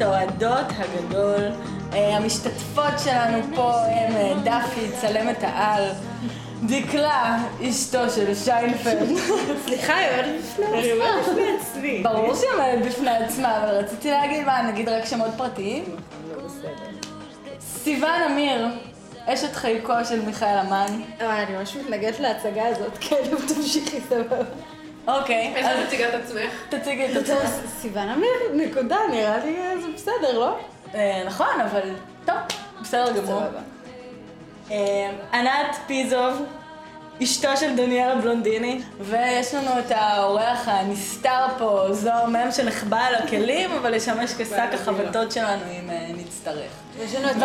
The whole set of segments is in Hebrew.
לפודקאסט האוהדות הגדול. אה, המשתתפות שלנו פה הם אה, דפי, צלמת העל, דקלה, אשתו של שיינפלד. סליחה, היא עומדת בפני עצמי. ברור שהיא עומדת בפני עצמה, אבל רציתי להגיד מה, נגיד רק שמות פרטיים? סיוון אמיר, אשת חיקו של מיכאל אמן. וואי, אני ממש מתנגדת להצגה הזאת, כן, תמשיכי סבבה. אוקיי, איך אז את מציגה את עצמך? תציגי את עצמך. סיוון אמיר, נקודה, נראה לי זה בסדר, לא? אה, נכון, אבל טוב, בסדר גמור. אה, ענת פיזוב, אשתו של דניאלה בלונדיני, ויש לנו את האורח הנסתר פה, זוהר מ' שנחבא על הכלים, אבל ישמש כשק החבטות שלנו אם אה, נצטרך. יש לנו את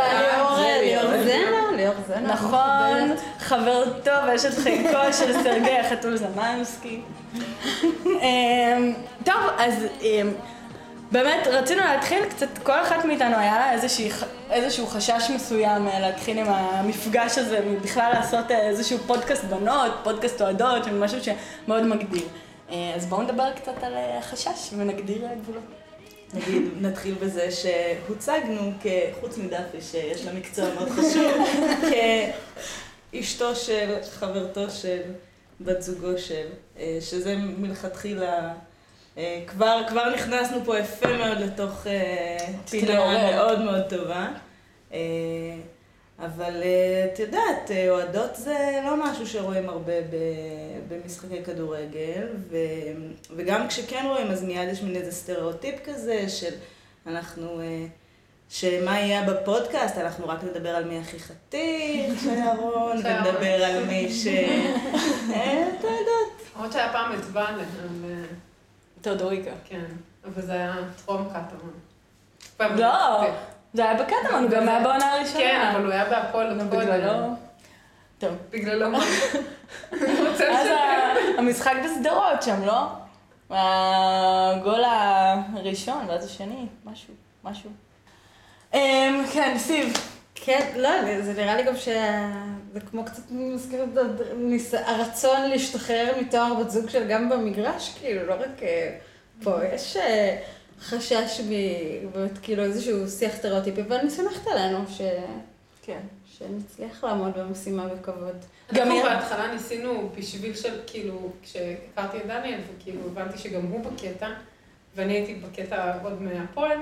ליאור זנה, ליאור זנה. נכון, מכובדת. חברתו ואשת חיקו של סרגי החתול זמנסקי. אמ, טוב, אז אמ, באמת רצינו להתחיל קצת, כל אחת מאיתנו היה לה איזושהי, איזשהו חשש מסוים אה, להתחיל עם המפגש הזה, בכלל לעשות אה, איזשהו פודקאסט בנות, פודקאסט אוהדות, משהו שמאוד מגדיר. אה, אז בואו נדבר קצת על אה, חשש ונגדיר גבולות. נגיד, נתחיל בזה שהוצגנו, כ- חוץ מדפי שיש לה מקצוע מאוד חשוב, כאשתו של, חברתו של, בת זוגו של, שזה מלכתחילה, כבר, כבר נכנסנו פה יפה מאוד לתוך אה, פינה. מאוד מאוד טובה. אה, אבל אה, את יודעת, אה, אוהדות זה לא משהו שרואים הרבה במשחקי כדורגל, ו, וגם כשכן רואים אז מיד יש מין איזה סטריאוטיפ כזה של אנחנו, אה, שמה יהיה בפודקאסט, אנחנו רק נדבר על מי הכי חתיך של אהרון. ונדבר על מי ש... אה, אתה יודעת. למרות שהיה פעם את ואן, אבל... תיאודוריקה. כן, אבל זה היה טרום קטמון. לא, בזה. זה היה בקטמון, הוא גם היה בעונה הראשונה. כן, אבל הוא היה בהפועל קודם. בגללו. טוב. בגללו מה? אז המשחק בשדרות שם, לא? הגול הראשון, ואז השני, משהו, משהו. אמ, כן, סיב. כן, לא, זה נראה לי גם שזה כמו קצת מזכיר את הרצון להשתחרר מתואר בת זוג של גם במגרש, כאילו, לא רק אה, פה, יש אה, חשש מ- באמת כאילו איזשהו שיח סטריאוטיפי, אבל אני סומכת עלינו ש... כן. שנצליח לעמוד במשימה בכבוד. גם אנחנו בהתחלה ניסינו בשביל של, כאילו, כשהכרתי את דניאל, וכאילו הבנתי שגם הוא בקטע, ואני הייתי בקטע עוד מהפועל,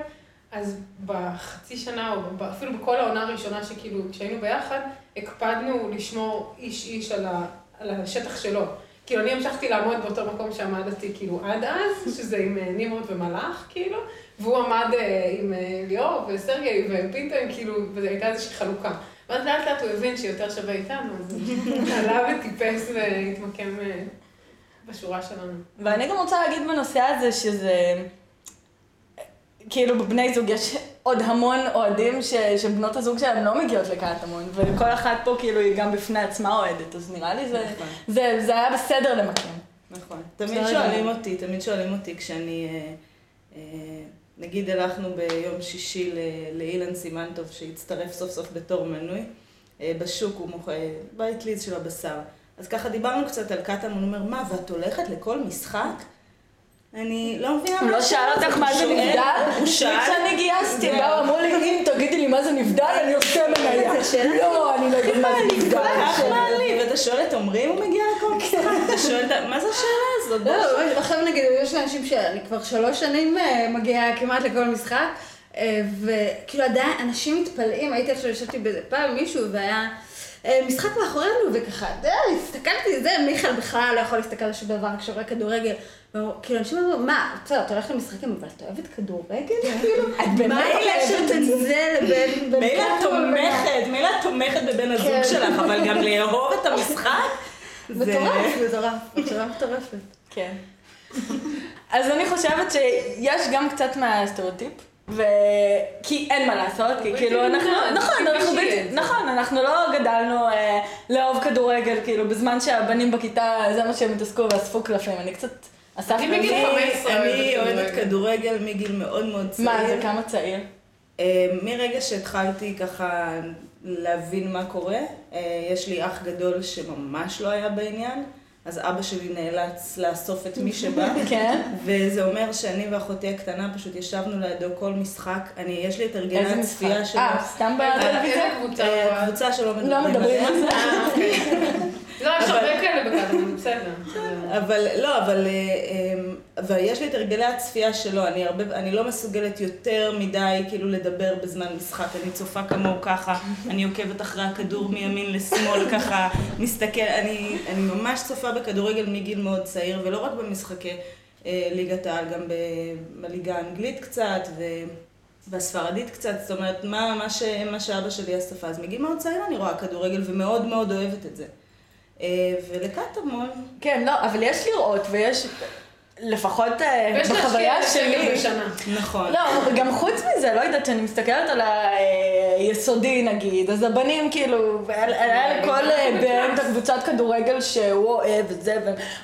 אז בחצי שנה, או אפילו בכל העונה הראשונה שכאילו, כשהיינו ביחד, הקפדנו לשמור איש איש על, ה, על השטח שלו. כאילו, אני המשכתי לעמוד באותו מקום שעמדתי, כאילו, עד אז, שזה עם אה, נמרוד ומלאך, כאילו, והוא עמד אה, עם אה, ליאור וסרגי ופינטון, כאילו, וזו הייתה איזושהי חלוקה. ואז לאט לאט הוא הבין שיותר שווה איתנו, אז הוא עלה וטיפס והתמקם אה, בשורה שלנו. ואני גם רוצה להגיד בנושא הזה שזה... כאילו בבני זוג יש עוד המון אוהדים ש, שבנות הזוג שלהם לא מגיעות לקטמון, וכל אחת פה כאילו היא גם בפני עצמה אוהדת, אז נראה לי זה, נכון. זה, זה היה בסדר למקם. נכון. תמיד שואלים. אותי, תמיד שואלים אותי כשאני, אה, אה, נגיד הלכנו ביום שישי ל- לאילן סימנטוב שהצטרף סוף סוף בתור מנוי, אה, בשוק הוא מוכר, בית ליז של הבשר. אז ככה דיברנו קצת על קטמון, הוא אומר, מה, ואת הולכת לכל משחק? אני לא מבינה הוא לא שאל אותך מה זה נבדל? הוא שאל, כשאני גייסתי, באו אמרו לי, אם תגידי לי מה זה נבדל, אני עושה מניה. לא, אני לא יודעת מה זה נבדל. כך מעליב, ואתה שואל את עמרי אם הוא מגיע לכל משחק, אתה שואל, מה זה השאלה הזאת? לא, עכשיו נגיד, יש אנשים שאני כבר שלוש שנים אה, מגיעה כמעט לכל משחק, אה, וכאילו עדיין אנשים מתפלאים, הייתי עכשיו ישבתי באיזה פעם מישהו והיה אה, משחק מאחורינו, וככה, די, הסתכלתי, זה, מיכאל בכלל לא יכול להסתכל על שום דבר כשהוא רואה כדורגל. כאילו אנשים אמרו, מה, בסדר, אתה הולך למשחקים, אבל אתה אוהבת כדורגל? כאילו, מה הקשר בין זה לבין... בין מילא את תומכת, מילא את תומכת בבן הזוג כן. שלך, אבל גם לאהוב את המשחק? מטורף, מטורף, מחשבה מטורפת. כן. אז אני חושבת שיש גם קצת מהסטריאוטיפ, ו... כי אין מה לעשות, כי בלתי כאילו אנחנו, נכון, אנחנו בלתי, את. נכון, אנחנו לא גדלנו אה, לאהוב כדורגל, כאילו בזמן שהבנים בכיתה זה מה שהם התעסקו ואספו קלפים, אני קצת אספתי אני מגיל את זה. 15 אני אוהדת כדורגל. מגיל מאוד מאוד צעיר. מה זה, כמה צעיר? אה, מרגע שהתחלתי ככה להבין מה קורה. אה, יש לי אח גדול שממש לא היה בעניין, אז אבא שלי נאלץ לאסוף את מי שבא. כן. וזה אומר שאני ואחותי הקטנה פשוט ישבנו לידו כל משחק. אני, יש לי את הרגלי הצפייה משחק? שלו. אה, סתם בטלוויזיה? איזה קבוצה? אה, קבוצה שלא לא מדברים על זה. לא, יש הרבה כאלה בקטן, בסדר. אבל לא, אבל, אה, אה, יש לי את הרגלי הצפייה שלו, אני, הרבה, אני לא מסוגלת יותר מדי כאילו לדבר בזמן משחק, אני צופה כמוהו ככה, אני עוקבת אחרי הכדור מימין לשמאל ככה, מסתכל, אני, אני ממש צופה בכדורגל מגיל מאוד צעיר, ולא רק במשחקי אה, ליגת העל, גם בליגה האנגלית קצת, ו... והספרדית קצת, זאת אומרת, מה, מה, ש, מה שאבא שלי אספה, אז מגיל מאוד צעיר אני רואה כדורגל ומאוד מאוד אוהבת את זה. אה, ולקטמון, כן, לא, אבל יש לראות, ויש, לפחות אה, ויש בחוויה להשקיע שלי. בשנה. נכון. לא, גם חוץ מזה, לא יודעת, שאני מסתכלת על היסודי נגיד, אז הבנים כאילו, היה לכל אה, בן את הקבוצת כדורגל שהוא אוהב וזה,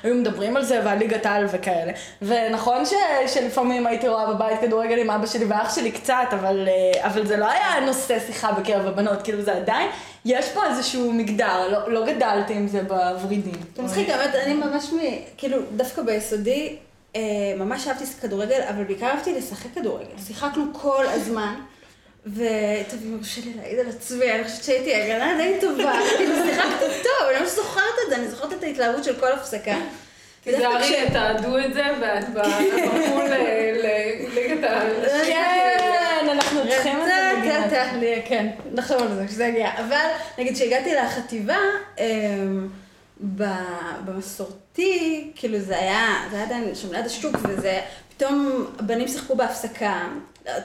והיו מדברים על זה, ועל ליגת העל וכאלה. ונכון ש, שלפעמים הייתי רואה בבית כדורגל עם אבא שלי ואח שלי קצת, אבל, אה, אבל זה לא היה נושא שיחה בקרב הבנות, כאילו זה עדיין, יש פה איזשהו מגדר, לא, לא גדלתי עם זה בוורידים. זה מצחיק, האמת, אני ממש. כאילו, דווקא ביסודי, אה, ממש אהבתי כדורגל, אבל בעיקר אהבתי לשחק כדורגל. שיחקנו כל הזמן. וטוב, אם יורשה לי להעיד על עצמי, אני חושבת שהייתי הגנה די טובה, כאילו שיחקתי טוב, אני ממש זוכרת את זה, אני זוכרת את ההתלהבות של כל הפסקה. תיזהרי, תעדו את זה, ואת בגבול לליגת ה... כן, אנחנו צריכים את זה כן, נחשוב על זה כשזה יגיע. אבל נגיד כשהגעתי לחטיבה, אמ, במסורתי, כאילו זה היה, זה היה עדיין שם ליד השוק, וזה, פתאום הבנים שיחקו בהפסקה.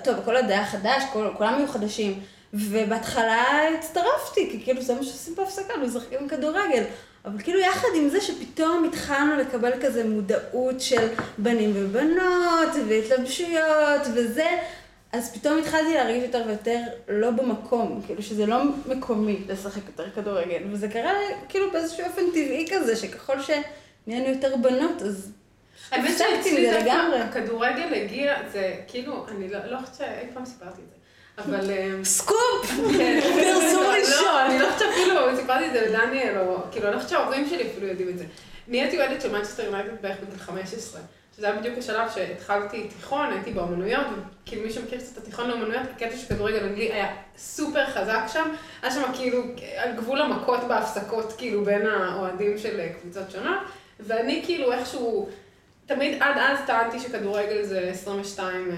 טוב, הכל עוד היה חדש, כל- כולם היו חדשים. ובהתחלה הצטרפתי, כי כאילו זה מה שעושים בהפסקה, משחקים כדורגל. אבל כאילו יחד עם זה שפתאום התחלנו לקבל כזה מודעות של בנים ובנות, והתלבשויות וזה, אז פתאום התחלתי להרגיש יותר ויותר לא במקום, כאילו שזה לא מקומי לשחק יותר כדורגל, וזה קרה כאילו באיזשהו אופן טבעי כזה, שככל שנהיינו יותר בנות, אז האמת שאצלי דווקא לגמרי. הכדורגל הגיע, זה כאילו, אני לא לא חושבת שאי פעם סיפרתי את זה, אבל... אמ, סקופ! כן. פרסום לא, ראשון. אני לא חושבת אפילו, סיפרתי את זה לדניאל, או כאילו, אני לא חושבת שההורים שלי אפילו יודעים את זה. נהייתי אוהדת של מנצ'סטר יונייטד בערך בגיל 15, שזה היה בדיוק השלב שהתחלתי תיכון, הייתי באומנויות, וכאילו מי שמכיר קצת את התיכון לאומנויות, הקטע של כדורגל אנגלי היה סופר חזק שם, היה שם כאילו על גבול המכות בהפסקות, כאילו בין האוהדים של קבוצות שונות, ואני כאילו איכשהו... תמיד עד אז טענתי שכדורגל זה 22 אה,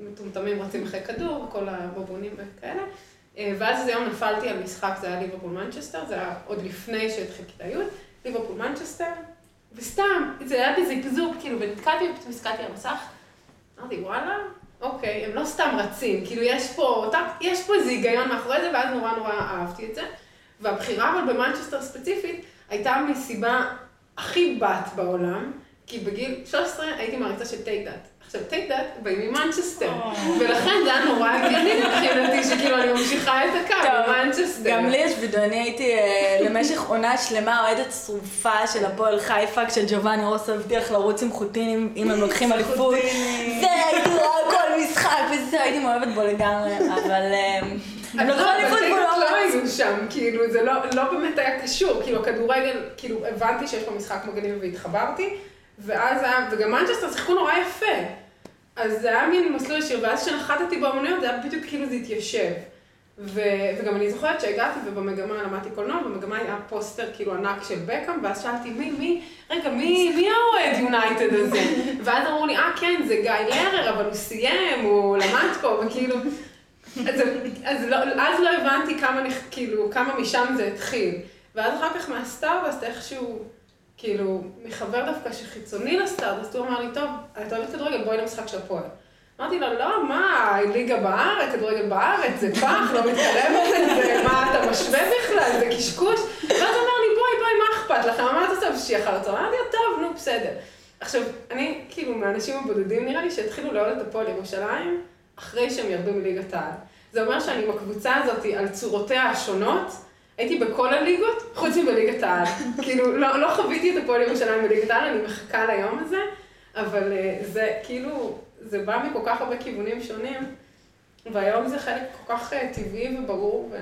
מטומטמים רצים אחרי כדור, וכל הבובונים וכאלה. אה, ואז איזה יום נפלתי על משחק, זה היה ליברפול מנצ'סטר, זה היה עוד לפני שהתחיל כיתה י', ליברפול מנצ'סטר, וסתם, זה היה בזיגזוג, כאילו, ונתקעתי, ופתאום הסתכלתי על המסך, אמרתי, וואלה, אוקיי, הם לא סתם רצים, כאילו, יש פה, יש פה איזה היגיון מאחורי זה, ואז נורא נורא אהבתי את זה. והבחירה אבל במנצ'סטר ספציפית, הייתה מסיבה הכי בת בעולם, כי בגיל 13 הייתי מעריצה של Take That. עכשיו, Take That באים ממנצ'סטר, ולכן זה היה נורא הגיוני מבחינתי, שכאילו אני ממשיכה את הקו במנצ'סטר. גם לי יש וידאו, אני הייתי אה, למשך עונה שלמה אוהדת שרופה של הפועל חיפה, כשג'ובאני רוסו הבטיח לרוץ עם חוטינים אם הם לוקחים אליפות. והייתי רואה כל משחק וזה, הייתי מאוהבת בו לגמרי, אבל אה, הם לקחו אליפות והוא לא לא. היו שם, כאילו, זה לא, לא באמת היה קשור, כאילו, הכדורגל, כאילו, הבנתי שיש פה משחק מגניב והתחברתי, ואז היה, וגם מנצ'סטר שיחקו נורא יפה. אז זה היה מין מסלול ישיר, ואז כשנחתתי באמנויות, זה היה בדיוק כאילו זה התיישב. ו, וגם אני זוכרת שהגעתי ובמגמה למדתי קולנוע, במגמה היה פוסטר כאילו ענק של בקאם, ואז שאלתי, מי, מי, רגע, מי, מי האוהד יונייטד הזה? ואז אמרו לי, אה, כן, זה גיא לרר, אבל הוא סיים, הוא למד פה, וכאילו... אז, אז, לא, אז לא הבנתי כמה, כאילו, כמה משם זה התחיל. ואז אחר כך מה Stardust איכשהו, כאילו, מחבר דווקא שחיצוני ל Stardust, הוא אמר לי, טוב, את אוהבת כדורגל, בואי למשחק של הפועל. אמרתי לו, לא, מה, ליגה בארץ, כדורגל בארץ, זה פח, לא מתקרבת לזה, מה אתה משווה בכלל, זה קשקוש. ואז הוא אמר לי, בואי, בואי, מה אכפת לך, מה את עושה בשישי אחר הצהריים? אמרתי לו, טוב, נו, בסדר. עכשיו, אני, כאילו, מהאנשים הבודדים, נראה לי, שהתחילו לאוהד את הפועל ירושלים, אחרי שהם ירדו מליגת העל. זה אומר שאני עם הקבוצה הזאת, על צורותיה השונות, הייתי בכל הליגות, חוץ מבליגת העל. כאילו, לא, לא חוויתי את הפועל ירושלים בליגת העל, אני מחכה ליום הזה, אבל אה, זה כאילו, זה בא מכל כך הרבה כיוונים שונים, והיום זה חלק כל כך אה, טבעי וברור, ו...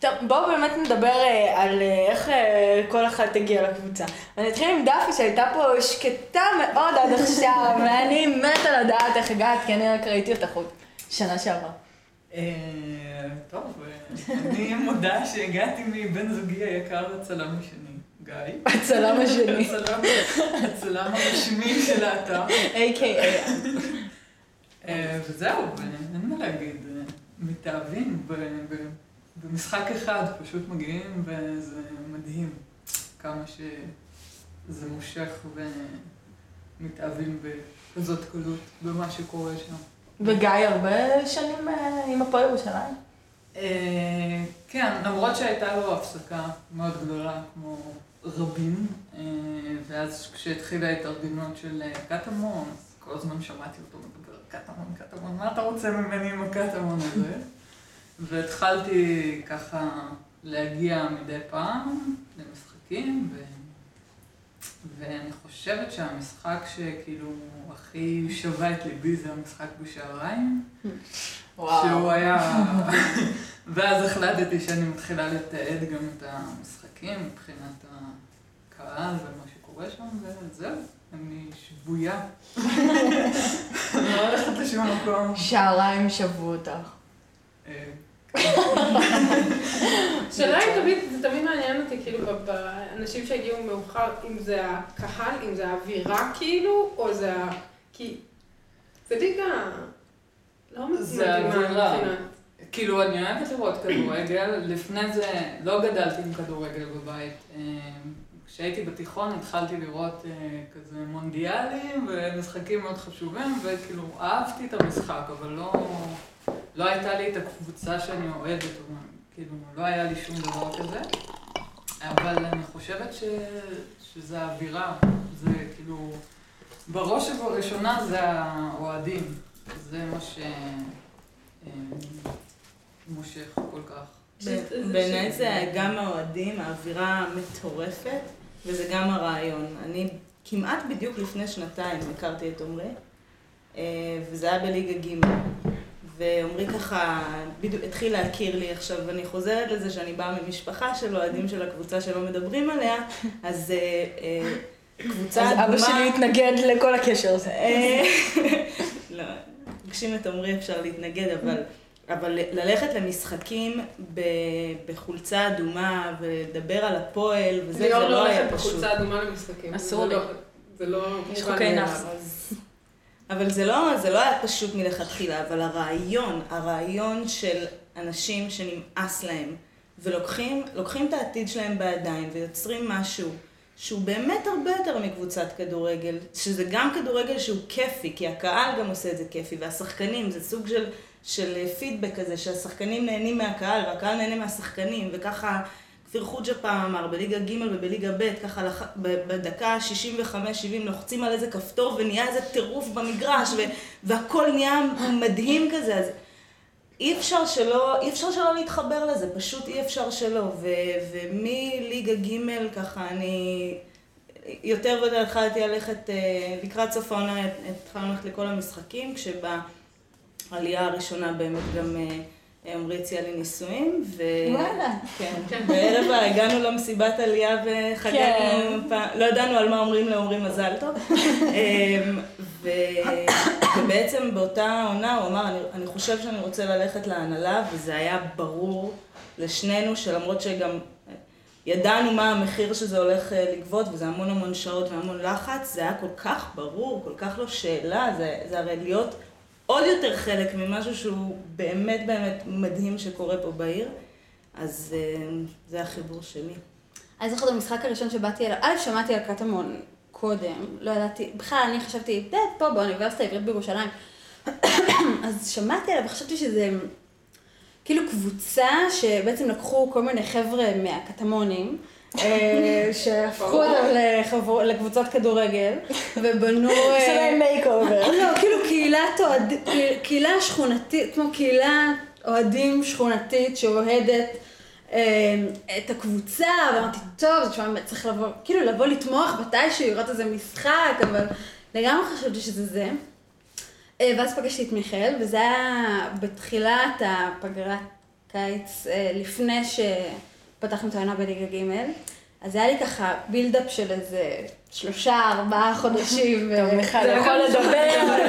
טוב, בואו באמת נדבר אה, על אה, איך אה, כל אחת הגיעה לקבוצה. אני אתחיל עם דפי שהייתה פה שקטה מאוד עד עכשיו, ואני מתה לדעת איך הגעת, כי אני רק ראיתי אותך עוד שנה שעברה. אה, טוב, אני מודה שהגעתי מבן זוגי היקר הצלם השני, גיא. הצלם השני, הצלם- הרשמי של האתר. A.K.A. אה, וזהו, אין מה להגיד, אה, מתאהבים במשחק אחד, פשוט מגיעים וזה מדהים כמה שזה מושך ומתאהבים בכזאת קלות במה שקורה שם. וגיא הרבה שנים אה, עם הפועל ירושלים. אה, כן, למרות שהייתה לו הפסקה מאוד גדולה, כמו רבים, אה, ואז כשהתחילה ההתארגנות של קטמון, אז כל הזמן שמעתי אותו מדבר, קטמון, קטמון, מה אתה רוצה ממני עם הקטמון הזה? והתחלתי ככה להגיע מדי פעם למשחקים, ו... ואני חושבת שהמשחק שכאילו הכי שווה את ליבי זה המשחק בשעריים. שהוא היה... ואז החלטתי שאני מתחילה לתעד גם את המשחקים מבחינת הקהל ומה שקורה שם, וזהו, אני שבויה. אני לא הולכת לשום מקום. שעריים שבו אותך. השאלה היא תמיד, זה תמיד מעניין אותי, כאילו, באנשים שהגיעו מאוחר, אם זה הקהל, אם זה האווירה, כאילו, או זה ה... כי זה ליגה לא מדהימה האווירה. מבחינת. כאילו, אני אוהבת לראות כדורגל. לפני זה לא גדלתי עם כדורגל בבית. אה, כשהייתי בתיכון התחלתי לראות אה, כזה מונדיאלים ומשחקים מאוד חשובים, וכאילו אהבתי את המשחק, אבל לא, לא הייתה לי את הקבוצה שאני אוהדת, כאילו לא היה לי שום דבר כזה. אבל אני חושבת ש, שזה האווירה, זה כאילו, בראש ובראשונה זה האוהדים, זה מה ש... אה, כל כך. בעיניי זה גם האוהדים, האווירה מטורפת, וזה גם הרעיון. אני כמעט בדיוק לפני שנתיים הכרתי את עמרי, אה, וזה היה בליגה ג' ועמרי ככה בדיוק התחיל להכיר לי עכשיו, ואני חוזרת לזה שאני באה ממשפחה של אוהדים של הקבוצה שלא מדברים עליה, אז אה, אה, קבוצה אז אדומה... אבא שלי התנגד לכל הקשר הזה. אה, לא, פוגשים את עמרי אפשר להתנגד, אבל, אבל ללכת למשחקים ב, בחולצה אדומה ולדבר על הפועל, וזה זה ליאור לא לא היה הולכת פשוט. בחולצה אדומה למשחקים. אסור זה לי. לא- זה לא... יש חוקי מאליו. אבל זה לא, זה לא היה פשוט מלכתחילה, אבל הרעיון, הרעיון של אנשים שנמאס להם, ולוקחים לוקחים את העתיד שלהם בידיים ויוצרים משהו שהוא באמת הרבה יותר מקבוצת כדורגל, שזה גם כדורגל שהוא כיפי, כי הקהל גם עושה את זה כיפי, והשחקנים, זה סוג של, של פידבק כזה, שהשחקנים נהנים מהקהל, והקהל נהנה מהשחקנים, וככה חוג'ה פעם אמר, בליגה ג' ובליגה ב', ככה לח... בדקה 65-70 לוחצים על איזה כפתור ונהיה איזה טירוף במגרש, ו... והכל נהיה מדהים כזה, אז אי אפשר שלא, אי אפשר שלא להתחבר לזה, פשוט אי אפשר שלא, ו... ומליגה ג' ככה אני יותר ויותר התחלתי ללכת, אה, לקראת סוף העונה התחלנו ללכת לכל המשחקים, כשבעלייה הראשונה באמת גם אה, עמרי הציע לי נישואים, ו... וואלה. כן, בערב הגענו למסיבת עלייה וחגגנו, כן. פעם, לא ידענו על מה אומרים לאומרים מזל טוב. אמ, ו... ובעצם באותה עונה הוא אמר, אני, אני חושב שאני רוצה ללכת להנהלה, וזה היה ברור לשנינו, שלמרות שגם ידענו מה המחיר שזה הולך אה, לגבות, וזה המון המון שעות והמון לחץ, זה היה כל כך ברור, כל כך לא שאלה, זה, זה הרי להיות עוד יותר חלק ממשהו שהוא באמת באמת מדהים שקורה פה בעיר. אז אה, זה החיבור שלי. אני זוכרת במשחק הראשון שבאתי אליו, א', שמעתי על קטמון קודם, לא ידעתי, בכלל אני חשבתי, "אה, פה באוניברסיטה העברית בירושלים. אז שמעתי עליו וחשבתי שזה כאילו קבוצה שבעצם לקחו כל מיני חבר'ה מהקטמונים. אה, שהפכו אותם לקבוצות כדורגל, ובנו... עשו להם מייק אובר. לא, כאילו קהילת אוהד... קהיל- קהילה שכונתית, כמו קהילה אוהדים שכונתית שאוהדת אה, את הקבוצה, ואמרתי, טוב, תשמע, צריך לבוא, כאילו לבוא לתמוך מתישהו, לראות איזה משחק, אבל לגמרי חשבתי שזה זה. אה, ואז פגשתי את מיכאל, וזה היה בתחילת הפגרת קיץ, לפני שפתחנו את העונה בליגה ג', אז היה לי ככה בילדאפ של איזה שלושה, ארבעה חודשים. טוב, מיכל זה יכול לדבר, זה.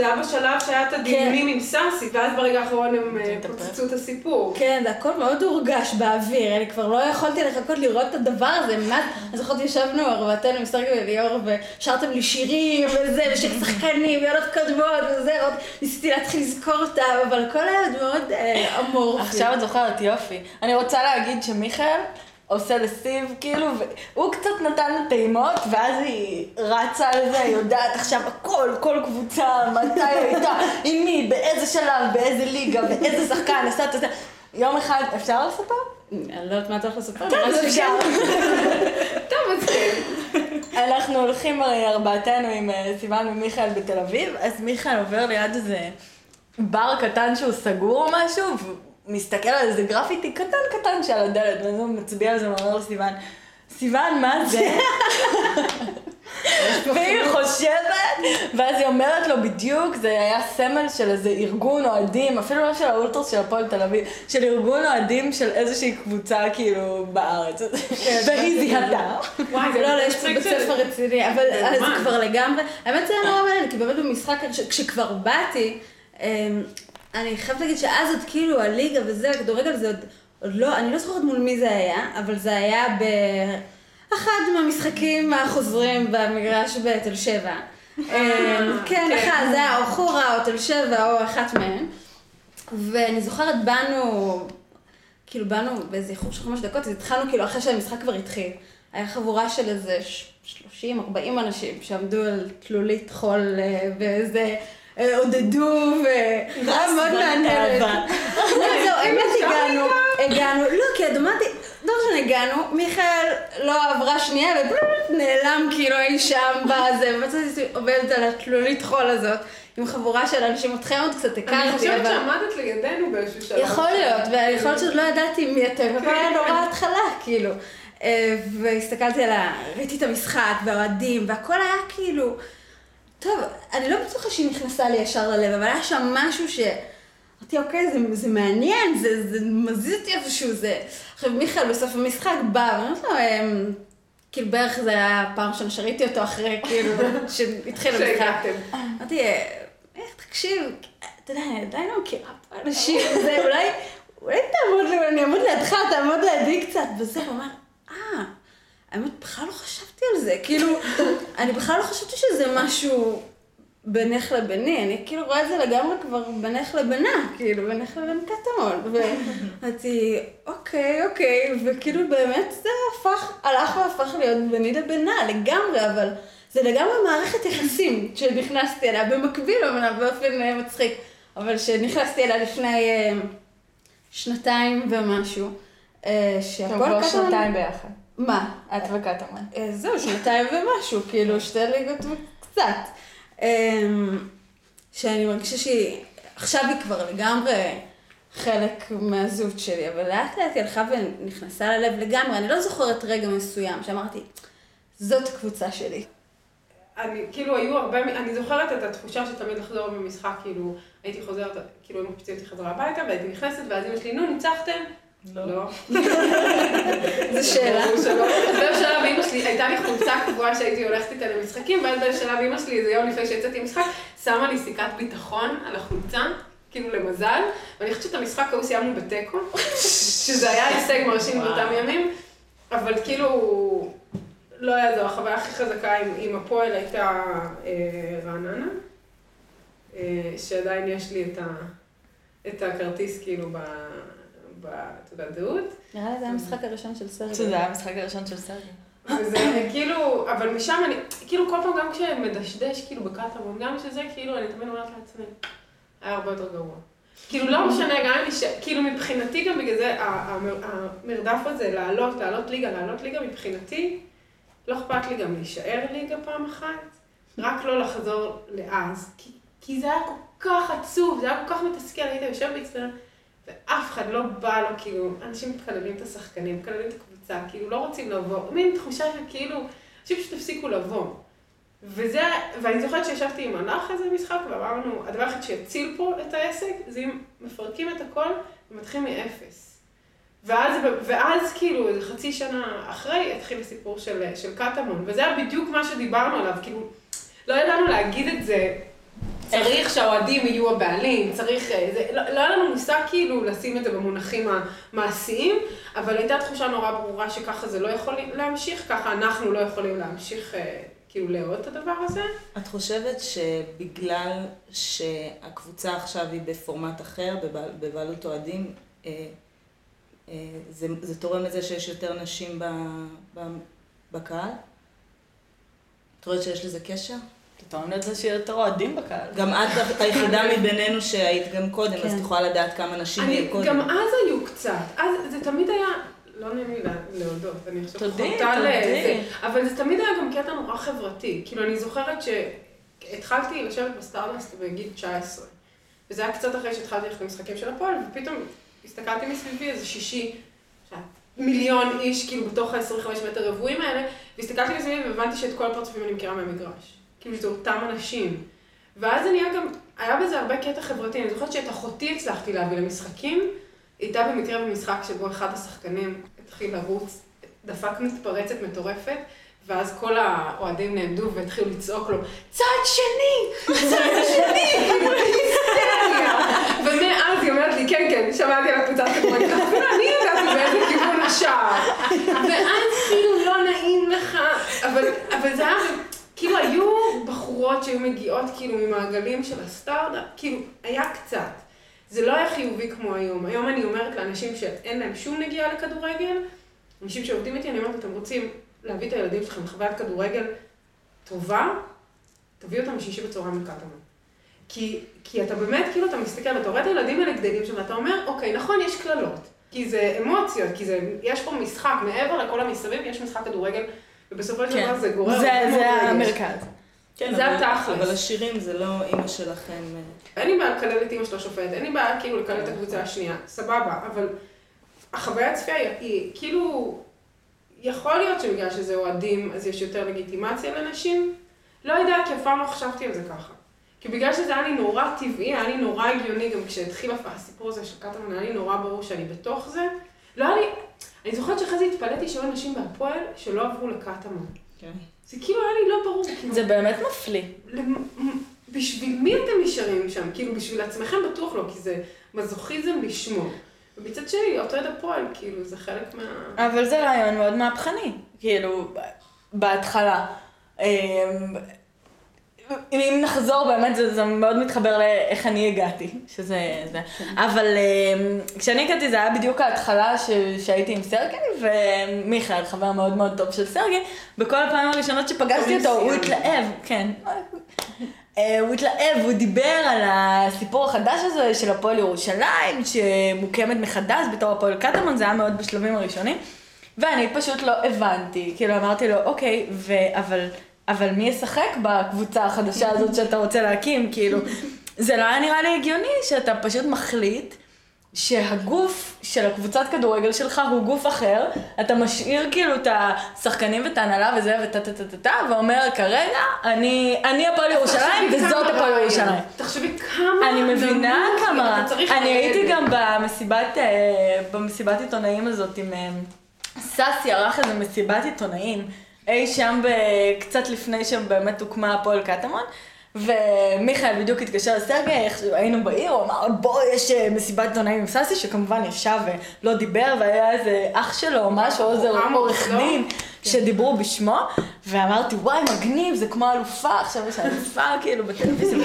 היה, בשלב שהיה את הדיונים עם סאסי, ואז ברגע האחרון הם אה. פוצצו את הסיפור. כן, זה הכל מאוד הורגש באוויר, אני כבר לא יכולתי לחכות לראות את הדבר הזה, מה, אני זוכרת ישבנו ארבעתנו עם סרגי וליאור ושרתם לי שירים וזה, ושיר שחקנים, ויונות קודמות וזה, עוד ניסיתי להתחיל לזכור אותם, אבל הכל היה עוד מאוד אה, אמורפי. עכשיו את זוכרת, יופי. אני רוצה להגיד שמיכאל עושה לסטיב, כאילו, והוא קצת נתן לה טעימות, ואז היא רצה על זה, יודעת עכשיו הכל, כל קבוצה, מתי הייתה, עם מי, באיזה שלב, באיזה ליגה, באיזה שחקן, עשה את זה. יום אחד, אפשר לספר? אני לא יודעת מה הולך לספר. טוב, נראה לי אפשר. טוב, אז כן. אנחנו הולכים הרי ארבעתנו עם אה, סיוון ומיכאל בתל אביב, אז מיכאל עובר ליד איזה בר קטן שהוא סגור או משהו, מסתכל על איזה גרפיטי קטן קטן שעל הדלת, ואז הוא מצביע על זה ואומר לסיוון, סיוון, מה זה? והיא חושבת, ואז היא אומרת לו בדיוק, זה היה סמל של איזה ארגון אוהדים, אפילו לא של האולטרס של הפועל תל אביב, של ארגון אוהדים של איזושהי קבוצה כאילו בארץ. והיא זיהתה. וואי, זה לא, לא, יש פה בית ספר רציני, אבל זה. כבר לגמרי, האמת זה היה נורא מעניין, כי באמת במשחק, כש- כשכבר באתי, אמ, אני חייבת להגיד שאז עוד כאילו הליגה וזה, הכדורגל זה עוד, עוד לא, אני לא זוכרת מול מי זה היה, אבל זה היה באחד מהמשחקים החוזרים במגרש בתל שבע. אמ, כן, כן. אחד, זה היה או חורה או תל שבע או אחת מהן. ואני זוכרת, באנו, כאילו באנו באיזה איחור של חמש דקות, אז התחלנו כאילו אחרי שהמשחק כבר התחיל. היה חבורה של איזה 30-40 אנשים שעמדו על תלולית חול אה, ואיזה... אה, עודדו, והיה מאוד מעניין. לא, זהו, האמת הגענו, הגענו, לא, כי אמרתי, לא משנה, הגענו, מיכאל לא עברה שנייה, ונעלם כאילו אי שם בזה, ומצאתי עובדת על התלולית חול הזאת, עם חבורה של אנשים, אתכם עוד קצת אני הכרתי, חושבת אבל... שעמדת לידינו באיזשהו שלב. יכול להיות, ויכול להיות שעוד לא ידעתי מי אתם, אבל היה נורא התחלה, כאילו. אה, והסתכלתי על ה... ראיתי את המשחק, והאוהדים, והכל היה כאילו... טוב, אני לא בטוחה שהיא נכנסה לי ישר ללב, אבל היה שם משהו ש... אמרתי, אוקיי, זה, זה מעניין, זה, זה מזיז אותי איפשהו, זה... עכשיו, מיכאל בסוף המשחק בא, ואני אומרת לו, אמ, כאילו בערך זה היה הפעם ראשונה שראיתי אותו אחרי, כאילו, שהתחיל המשחק. אמרתי, "אה, איך, תקשיב, אתה יודע, אני עדיין לא מכירה פה אנשים, זה אולי, אולי תעמוד לי, אני אעמוד לידך, תעמוד לידי קצת, וזה, הוא אמר, אה, האמת, בכלל לא חשבתי על זה, כאילו, אני בכלל לא חשבתי שזה משהו בינך לביני, אני כאילו רואה את זה לגמרי כבר בינך לבינה, כאילו, בינך לבין קטמון, ואמרתי, אוקיי, אוקיי, וכאילו באמת זה הפך, הלך והפך להיות ביני לבינה, לגמרי, אבל זה לגמרי מערכת יחסים שנכנסתי אליה, במקביל אמנם באופן אה, מצחיק, אבל שנכנסתי אליה לפני אה, שנתיים ומשהו, אה, שהכל קטמון... שנתיים ביחד. מה? את וקטמון. אה, זהו, שנתיים ומשהו, כאילו, שתי ליגות וקצת. אמ, שאני מרגישה שהיא, עכשיו היא כבר לגמרי חלק מהזהות שלי, אבל לאט לאט היא הלכה ונכנסה ללב לגמרי. אני לא זוכרת רגע מסוים שאמרתי, זאת הקבוצה שלי. אני, כאילו, היו הרבה, אני זוכרת את התחושה שתמיד לחזור במשחק, כאילו, הייתי חוזרת, כאילו, היינו מקפיצים אותי חזרה הביתה, והייתי נכנסת, ואז אמא שלי, נו, ניצחתם? לא. זו שאלה. באיזה שלב אמא שלי, הייתה לי חולצה קבועה שהייתי הולכת איתה למשחקים, ואז באיזה שלב אמא שלי, איזה יום לפני שיצאתי למשחק, שמה לי סיכת ביטחון על החולצה, כאילו למזל, ואני חושבת שאת המשחק ההוא סיימנו בתיקו, שזה היה הישג מרשים באותם ימים, אבל כאילו, לא יעזור, החוויה הכי חזקה עם, הפועל הייתה אה, רעננה, אה, שעדיין יש לי את הכרטיס כאילו ב... בתעודת זהות. נראה לי זה המשחק הראשון של סרגי. שזה היה המשחק הראשון של סרגי. וזה כאילו, אבל משם אני, כאילו כל פעם גם כשמדשדש כאילו בקטמון, גם שזה כאילו, אני תמיד אומרת לעצמי, היה הרבה יותר גרוע. כאילו לא משנה, גם אם נשאר, כאילו מבחינתי גם בגלל זה, המרדף הזה, לעלות, לעלות ליגה, לעלות ליגה, מבחינתי, לא אכפת לי גם להישאר ליגה פעם אחת, רק לא לחזור לאז, כי, כי זה היה כל כך עצוב, זה היה כל כך מתסכל, היית יושב באצטדיון, ואף אחד לא בא לו, כאילו, אנשים מקללים את השחקנים, מקללים את הקבוצה, כאילו, לא רוצים לבוא, מין תחושה שכאילו, אנשים פשוט הפסיקו לבוא. וזה, ואני זוכרת שישבתי עם ענח איזה משחק, ואמרנו, הדבר היחיד שיציל פה את העסק, זה אם מפרקים את הכל, הם מתחילים מאפס. ואז, ואז כאילו, איזה חצי שנה אחרי, התחיל הסיפור של, של קטמון, וזה היה בדיוק מה שדיברנו עליו, כאילו, לא ידענו להגיד את זה, צריך שהאוהדים יהיו הבעלים, צריך, אה, זה, לא, לא היה לנו מושג כאילו לשים את זה במונחים המעשיים, אבל הייתה תחושה נורא ברורה שככה זה לא יכול להמשיך, ככה אנחנו לא יכולים להמשיך אה, כאילו לאהוד את הדבר הזה. את חושבת שבגלל שהקבוצה עכשיו היא בפורמט אחר, בבעלות אוהדים, אה, זה, זה תורם לזה שיש יותר נשים ב, ב, בקהל? את רואה שיש לזה קשר? תטעון את זה שיהיה יותר אוהדים בקהל. גם את היחידה מבינינו שהיית גם קודם, אז את יכולה לדעת כמה נשים היו קודם. גם אז היו קצת, אז זה תמיד היה, לא נעים לי להודות, אני חושבת תודי, תודי. אבל זה תמיד היה גם קטע נורא חברתי. כאילו, אני זוכרת שהתחלתי לשבת ב Stardust בגיל 19, וזה היה קצת אחרי שהתחלתי ללכת למשחקים של הפועל, ופתאום הסתכלתי מסביבי איזה שישי, מיליון איש כאילו בתוך ה-25 מטר רבועים האלה, והסתכלתי מסביבי והבנתי שאת כל הפרצופים אני מכירה מהמגרש. כאילו זה אותם אנשים. ואז זה נהיה גם, היה בזה הרבה קטע חברתי. אני זוכרת שאת אחותי הצלחתי להביא למשחקים. הייתה במקרה במשחק שבו אחד השחקנים התחיל לרוץ, דפק מתפרצת מטורפת, ואז כל האוהדים נעמדו והתחילו לצעוק לו, צד שני! צד שני! כאילו, ומאז היא אומרת לי, כן, כן, שמעתי על הקבוצת כדורגל, אפילו אני ידעתי באיזה כיוון השער. ואז כאילו לא נעים לך, אבל זה היה... כאילו היו בחורות שהיו מגיעות כאילו ממעגלים של הסטארט-אפ, כאילו היה קצת. זה לא היה חיובי כמו היום. היום אני אומרת לאנשים שאין להם שום נגיעה לכדורגל, אנשים שעובדים איתי, אני אומרת, אתם רוצים להביא את הילדים שלכם לחוויית כדורגל טובה, תביאו אותם בשישי בצהריים לקטמון. כי, כי אתה באמת, כאילו, אתה מסתכל ואתה רואה את הילדים האלה גדלים שם, ואתה אומר, אוקיי, נכון, יש קללות. כי זה אמוציות, כי זה, יש פה משחק, מעבר לכל המסביב, יש משחק כדורגל ובסופו של דבר זה גורר זה, זה המרכז. כן, זה התכלס. אבל השירים זה לא אימא שלכם. אה. אין לי בעיה לקלל את אימא של השופט, אין לי בעיה כאילו לקלל את הקבוצה השנייה, סבבה, אבל החוויה הצפייה היא כאילו, יכול להיות שבגלל שזה אוהדים אז יש יותר לגיטימציה לנשים? לא יודעת, כי אף פעם לא חשבתי על זה ככה. כי בגלל שזה היה לי נורא טבעי, היה לי נורא הגיוני, גם כשהתחיל הסיפור הזה של קטמון, היה לי נורא ברור שאני בתוך זה. לא היה לי, אני זוכרת שאחרי זה התפלאתי שהיו אנשים בהפועל שלא עברו לקטמון. כן. זה כאילו היה לי לא ברור. כאילו, זה באמת מפליא. בשביל מי אתם נשארים שם? כאילו, בשביל עצמכם בטוח לא, כי זה מזוכיזם לשמו. ומצד שני, אותו עד הפועל, כאילו, זה חלק מה... אבל זה רעיון מאוד מהפכני, כאילו, בהתחלה. אמ, אם נחזור, באמת זה, זה מאוד מתחבר לאיך אני הגעתי, שזה זה. אבל אמ, כשאני הגעתי זה היה בדיוק ההתחלה ש, שהייתי עם סרגי, ומיכאל, חבר מאוד מאוד טוב של סרגי, בכל הפעמים הראשונות שפגשתי אותו, הוא התלהב, כן. אה, הוא התלהב, הוא דיבר על הסיפור החדש הזה של הפועל ירושלים, שמוקמת מחדש בתור הפועל קטמון, זה היה מאוד בשלבים הראשונים. ואני פשוט לא הבנתי, כאילו אמרתי לו, אוקיי, ו... אבל... אבל מי ישחק בקבוצה החדשה הזאת שאתה רוצה להקים? כאילו, זה לא היה נראה לי הגיוני שאתה פשוט מחליט שהגוף של הקבוצת כדורגל שלך הוא גוף אחר, אתה משאיר כאילו את השחקנים ואת ההנהלה וזה וטה טה טה טה טה, ואומר כרגע, אני, אני הפועל ירושלים וזאת הפועל ירושלים. תחשבי כמה... אני מבינה כמה, אני הייתי גם במסיבת, אה, במסיבת עיתונאים הזאת עם אה, סאסי ערך איזה מסיבת עיתונאים. אי שם קצת לפני שבאמת הוקמה הפועל קטמון. ומיכאל בדיוק התקשר לסרגי, היינו בעיר, הוא אמר בוא יש אה, מסיבת עיתונאים עם סאסי, שכמובן ישב ולא דיבר, והיה איזה אח שלו או משהו, או איזה עורך? דין, כן. שדיברו בשמו, ואמרתי וואי מגניב, זה כמו אלופה, עכשיו יש אלופה כאילו בטלוויזיה.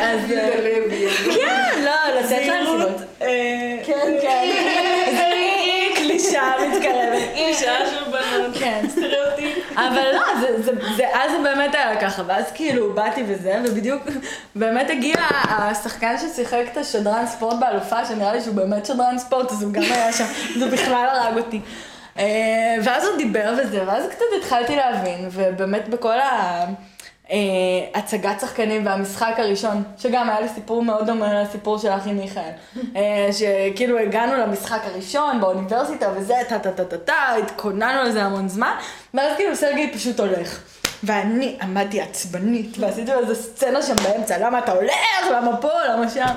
אז... כן, לא, לתת להם סיבות. אה, כן, כן. אישה של בנות. כן. סטריאוטיפ. אבל לא, אז זה באמת היה ככה, ואז כאילו באתי וזה, ובדיוק באמת הגיע השחקן ששיחק את השדרן ספורט באלופה, שנראה לי שהוא באמת שדרן ספורט, אז הוא גם היה שם, זה בכלל הרג אותי. אה, ואז הוא דיבר וזה, ואז קצת התחלתי להבין, ובאמת בכל ה... אה, הצגת שחקנים והמשחק הראשון, שגם היה לי סיפור מאוד דומה לסיפור של אחי מיכאל. אה, שכאילו הגענו למשחק הראשון באוניברסיטה וזה, טה טה טה טה טה, התכוננו לזה המון זמן, ואז כאילו סרגי פשוט הולך. ואני עמדתי עצבנית, ועשיתי איזה סצנה שם באמצע, למה אתה הולך? למה פה? למה שם?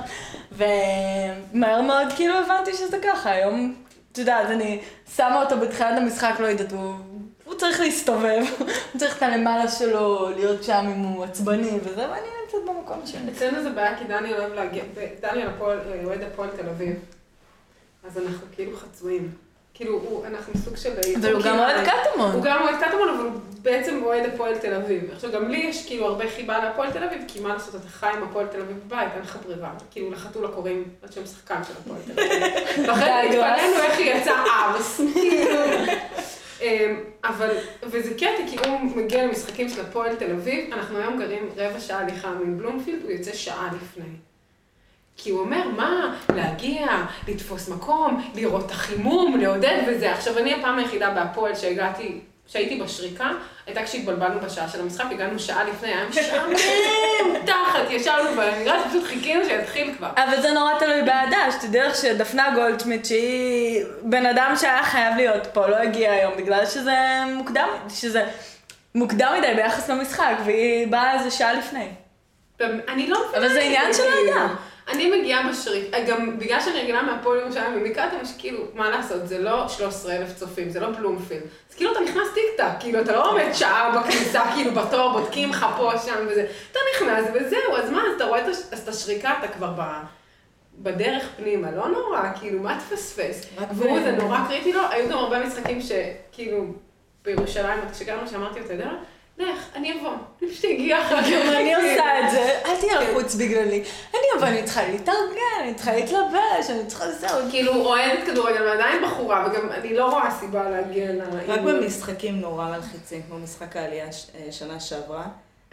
ומהר מאוד כאילו הבנתי שזה ככה, היום, את יודעת, אני שמה אותו בתחילת המשחק, לא יודעת, הוא... הוא צריך להסתובב, הוא צריך את הלמעלה שלו, להיות שם אם הוא עצבני וזה, ואני נמצאת במקום שלי. אצלנו זה בעיה כי דניאל אוהב להגיע, דניאל הפועל, אה, אוהד הפועל תל אביב. אז אנחנו כאילו חצויים. כאילו, הוא, אנחנו סוג של... אבל הוא גם אוהד קטמון. הוא גם אוהד קטמון, אבל הוא בעצם אוהד הפועל תל אביב. עכשיו, גם לי יש כאילו הרבה חיבה להפועל תל אביב, כי מה לעשות, אתה חי עם הפועל תל אביב בבית, אין לך ברירה. כאילו, לחתול הקוראים על שם שחקן של הפועל תל אביב. לכן התפלאנו איך היא יצאה ארס. כאילו. אמ, אבל, וזה קטע, כי הוא מגיע למשחקים של הפועל תל אביב, אנחנו היום גרים רבע שעה הליכה מבלומפילד, הוא יוצא שעה לפני. כי הוא אומר, מה, להגיע, לתפוס מקום, לראות את החימום, לעודד וזה. עכשיו, אני הפעם היחידה בהפועל שהגעתי, שהייתי בשריקה, הייתה כשהתבלבלנו בשעה של המשחק, הגענו שעה לפני, היה משעמם, תחת, ישבנו במגרש, פשוט חיכינו שיתחיל כבר. אבל זה נורא תלוי באהדה, שתדעי לך שדפנה גולדשמיט, שהיא בן אדם שהיה חייב להיות פה, לא הגיע היום, בגלל שזה מוקדם, שזה מוקדם מדי ביחס למשחק, והיא באה איזה שעה לפני. אני לא מבינה. אבל זה עניין של אהדה. אני מגיעה בשריק, גם בגלל שאני רגילה מהפועל ירושלים ומקטן, יש כאילו, מה לעשות, זה לא 13 אלף צופים, זה לא בלומפילד. אז כאילו אתה נכנס טיק טק, כאילו אתה לא עומד שעה בכניסה, כאילו בתור, בודקים לך פה, שם וזה. אתה נכנס וזהו, אז מה, אז אתה רואה את הש- השריקה, אתה כבר ב... בדרך פנימה, לא נורא, כאילו, מה תפספס? והוא, זה נורא קריטי לו, היו גם הרבה משחקים שכאילו, בירושלים, כשגרנו שם, אמרתי, אתה יודע? לך, אני אבוא, אגיע אחר כך. גם אני עושה את זה, אל תהיה לחוץ בגללי. אני אבל אני צריכה להתארגן, אני צריכה להתלבש, אני צריכה לזהו. כאילו, אוהדת כדורגל, ועדיין בחורה, וגם אני לא רואה סיבה להגיע ל... רק במשחקים נורא מלחיצים, כמו משחק העלייה ש- אה, שנה שעברה.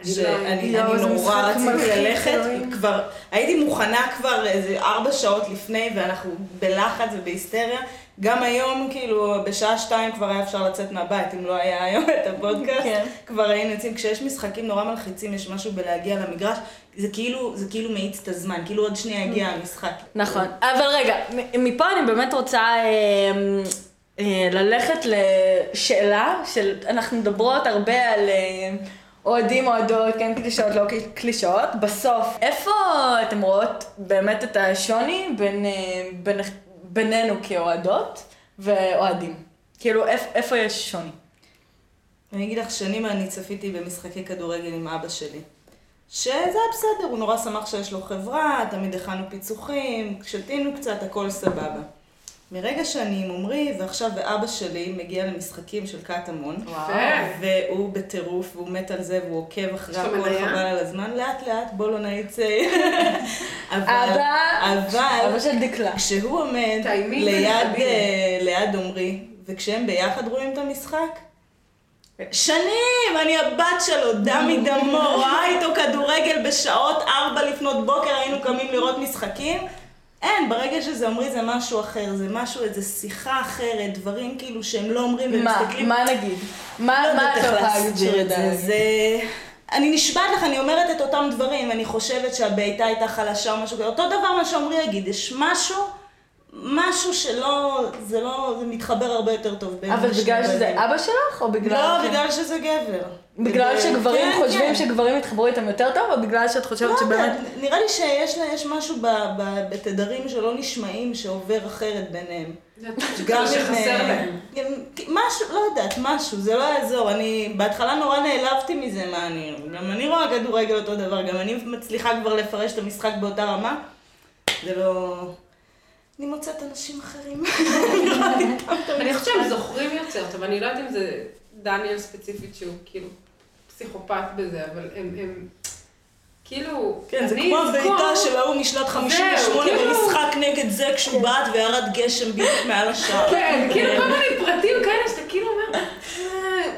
אני לא- שאני אני איזה נורא רציתי ללכת. כבר הייתי מוכנה כבר איזה ארבע שעות לפני ואנחנו בלחץ ובהיסטריה. גם היום, כאילו, בשעה שתיים כבר היה אפשר לצאת מהבית, אם לא היה היום את הפודקאסט. כן. כבר היינו יוצאים, כשיש משחקים נורא מלחיצים, יש משהו בלהגיע למגרש, זה כאילו, זה כאילו מאיץ את הזמן, כאילו עוד שנייה יגיע המשחק. נכון, אבל רגע, מפה אני באמת רוצה אה, אה, ללכת לשאלה של, אנחנו מדברות הרבה על אה, אוהדים, אוהדות, כן קלישאות, לא קלישאות, בסוף, איפה אתם רואות באמת את השוני בין, אה, בין, בינינו כאוהדות ואוהדים? כאילו, איפ, איפה יש שוני? אני אגיד לך, שנים אני צפיתי במשחקי כדורגל עם אבא שלי. שזה היה בסדר, הוא נורא שמח שיש לו חברה, תמיד הכנו פיצוחים, שתינו קצת, הכל סבבה. מרגע שאני עם עמרי, ועכשיו ואבא שלי מגיע למשחקים של קטמון, והוא בטירוף, והוא מת על זה, והוא עוקב אחרי הכל? חבל על הזמן, לאט לאט, בוא לא נאיץ... אבל, אבא, אבל, אבא של דקלה. כשהוא עומד ליד. אה, עמרי, וכשהם ביחד רואים את המשחק, שנים, אני הבת שלו, דם מדמו, רואה איתו כדורגל בשעות ארבע לפנות בוקר, היינו קמים לראות משחקים. אין, ברגע שזה עמרי זה משהו אחר, זה משהו, איזה שיחה אחרת, דברים כאילו שהם לא אומרים מה, ומסתכלים. מה נגיד? מה, לא מה את יכולה להסביר את זה? זה... אני נשבעת לך, אני אומרת את אותם דברים, אני חושבת שהבעיטה הייתה חלשה או משהו כזה, אותו דבר מה שעמרי יגיד, יש משהו, משהו שלא, זה לא, זה מתחבר הרבה יותר טוב בין אבל בגלל שזה ובנים. אבא שלך, או בגלל... לא, ש- בגלל שזה גבר. בגלל שגברים כן, חושבים כן. שגברים יתחברו איתם יותר טוב, או בגלל שאת חושבת לא שבאמת... נראה לי שיש לה- יש משהו ב- ב- בתדרים שלא נשמעים שעובר אחרת ביניהם. גם שחסר אה, להם. גם- משהו, לא יודעת, משהו, זה לא יעזור. אני בהתחלה נורא נעלבתי מזה, מה אני... גם אני רואה כדורגל אותו דבר, גם אני מצליחה כבר לפרש את המשחק באותה רמה. זה לא... אני מוצאת אנשים אחרים. אני חושבת שהם זוכרים יותר, טוב, אני לא יודעת אם זה דניאל ספציפית שהוא כאילו פסיכופת בזה, אבל הם, הם כאילו, כן, זה כמו הבעיטה של ההוא משנת 58 כאילו- במשחק נגד זה כשהוא בעט וירד גשם בדיוק מעל השער. כן, כאילו כל מיני פרטים כאלה שאתה כאילו אומר, "אה,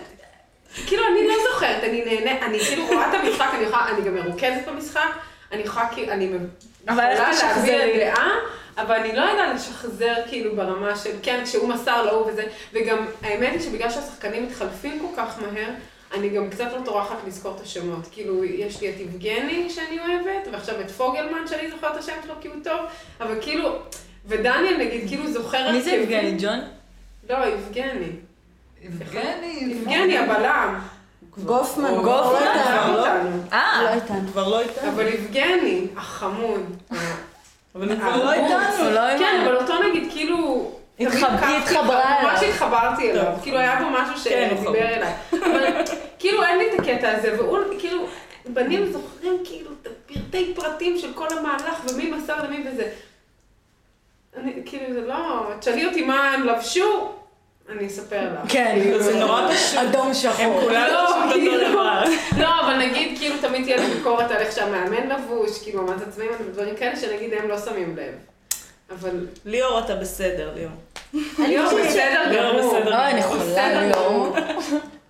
כאילו אני לא זוכרת, אני נהנה, אני כאילו רואה את המשחק, אני גם מרוכזת במשחק, אני יכולה כאילו, אני יכולה תשחזרי? דעה, אבל אני לא יודעת לשחזר כאילו ברמה של, כן, כשהוא מסר להוא וזה, וגם האמת היא שבגלל שהשחקנים מתחלפים כל כך מהר, אני גם קצת לא טורחת לזכור את השמות. כאילו, יש לי את יבגני שאני אוהבת, ועכשיו את פוגלמן שאני זוכרת את השם שלו כי הוא טוב, אבל כאילו, ודניאל נגיד, כאילו זוכרת... מי זה כאילו- יבגני? ג'ון? לא, יבגני. יבגני, יבגני הבלם. גופמן, הוא- הוא כבר לא גופמן. איתנו. לא? אותנו. אה, לא איתנו. כבר לא איתנו. אבל יבגני, החמוד. אבל הוא כבר לא אה, איתנו. הוא לא עם כן, אבל אותו נגיד, כאילו... היא התחברה אחריו, ממש אליו. התחברתי אליו. כאילו היה בו משהו כן. שדיבר אליי. אבל כאילו אין לי את הקטע הזה, והוא כאילו, בנים זוכרים כאילו את הפרטי פרטים של כל המהלך, ומי מסר למי וזה. אני, כאילו זה לא, תשאלי אותי מה הם לבשו, אני אספר לך. כן, זה נורא פשוט. אדום הם שחור. כולם לא, פשוט אותו כאילו. דבר. לא, אבל נגיד, כאילו תמיד תהיה לי ביקורת על איך שהמאמן לבוש, כאילו ממש עצמאים ודברים כאלה, שנגיד הם לא שמים לב. אבל ליאור, אתה בסדר, ליאור. ליאור בסדר ליאור גמור. בסדר. אוי, אני חולה ליאור.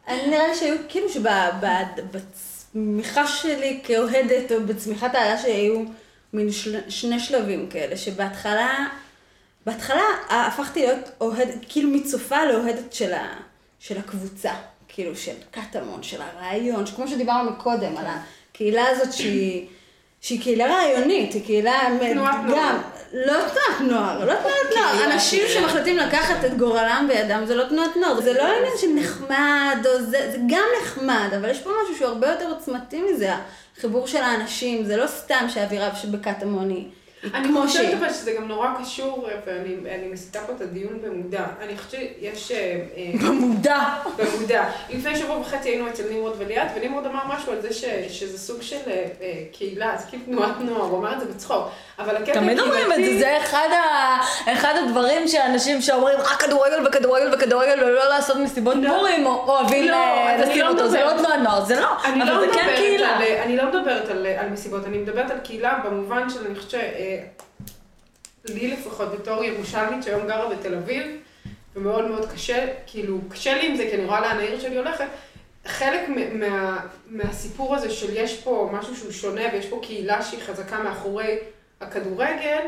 אני נראה לי שהיו, כאילו שבצמיחה שלי כאוהדת, או בצמיחת העלה שלי, היו מין שני שלבים כאלה, שבהתחלה, בהתחלה אה, הפכתי להיות אוהדת, כאילו מצופה לאוהדת של, ה, של הקבוצה, כאילו של קטמון, של הרעיון, כמו שדיברנו מקודם, על הקהילה הזאת שהיא... שהיא קהילה רעיונית, היא קהילה... תנועת גם, נוער. לא תנועת נוער, לא תנועת נוער, אנשים שמחליטים לקחת את גורלם בידם, זה לא תנועת נוער, זה לא עניין של נחמד, או זה, זה גם נחמד, אבל יש פה משהו שהוא הרבה יותר עוצמתי מזה, החיבור של האנשים, זה לא סתם שהאווירה שבקטמון היא אני חושבת שהיא. אבל שזה גם נורא קשור, ואני אני מסיטה פה את הדיון במודע. אני חושבת שיש... אה, אה, במודע. במודע. לפני שבוע וחצי היינו אצל נמרוד וליאת, ונמרוד אמר משהו על זה ש, שזה סוג של אה, אה, קהילה, זה כאילו תנועת נוער, הוא אמר את זה בצחוק. אבל הקטע תמיד אומרים את זה, זה אחד, ה... אחד הדברים שאנשים שאומרים רק כדורגל וכדורגל וכדורגל ולא לעשות מסיבות פורים או- אוהבים לא, אה, אני לשים לא אותו, זה לא. תנועת נוער, זה לא, אבל לא זה כן קהילה. על, אני לא מדברת על, מסיבות, אני מדברת על קהילה במובן של, אני חושבת ש... אה, לי לפחות בתור ירושלמית שהיום גרה בתל אביב, ומאוד מאוד קשה, כאילו, קשה לי עם זה, כי אני רואה לאן העיר שלי הולכת. חלק מה, מהסיפור הזה של יש פה משהו שהוא שונה ויש פה קהילה שהיא חזקה מאחורי הכדורגל,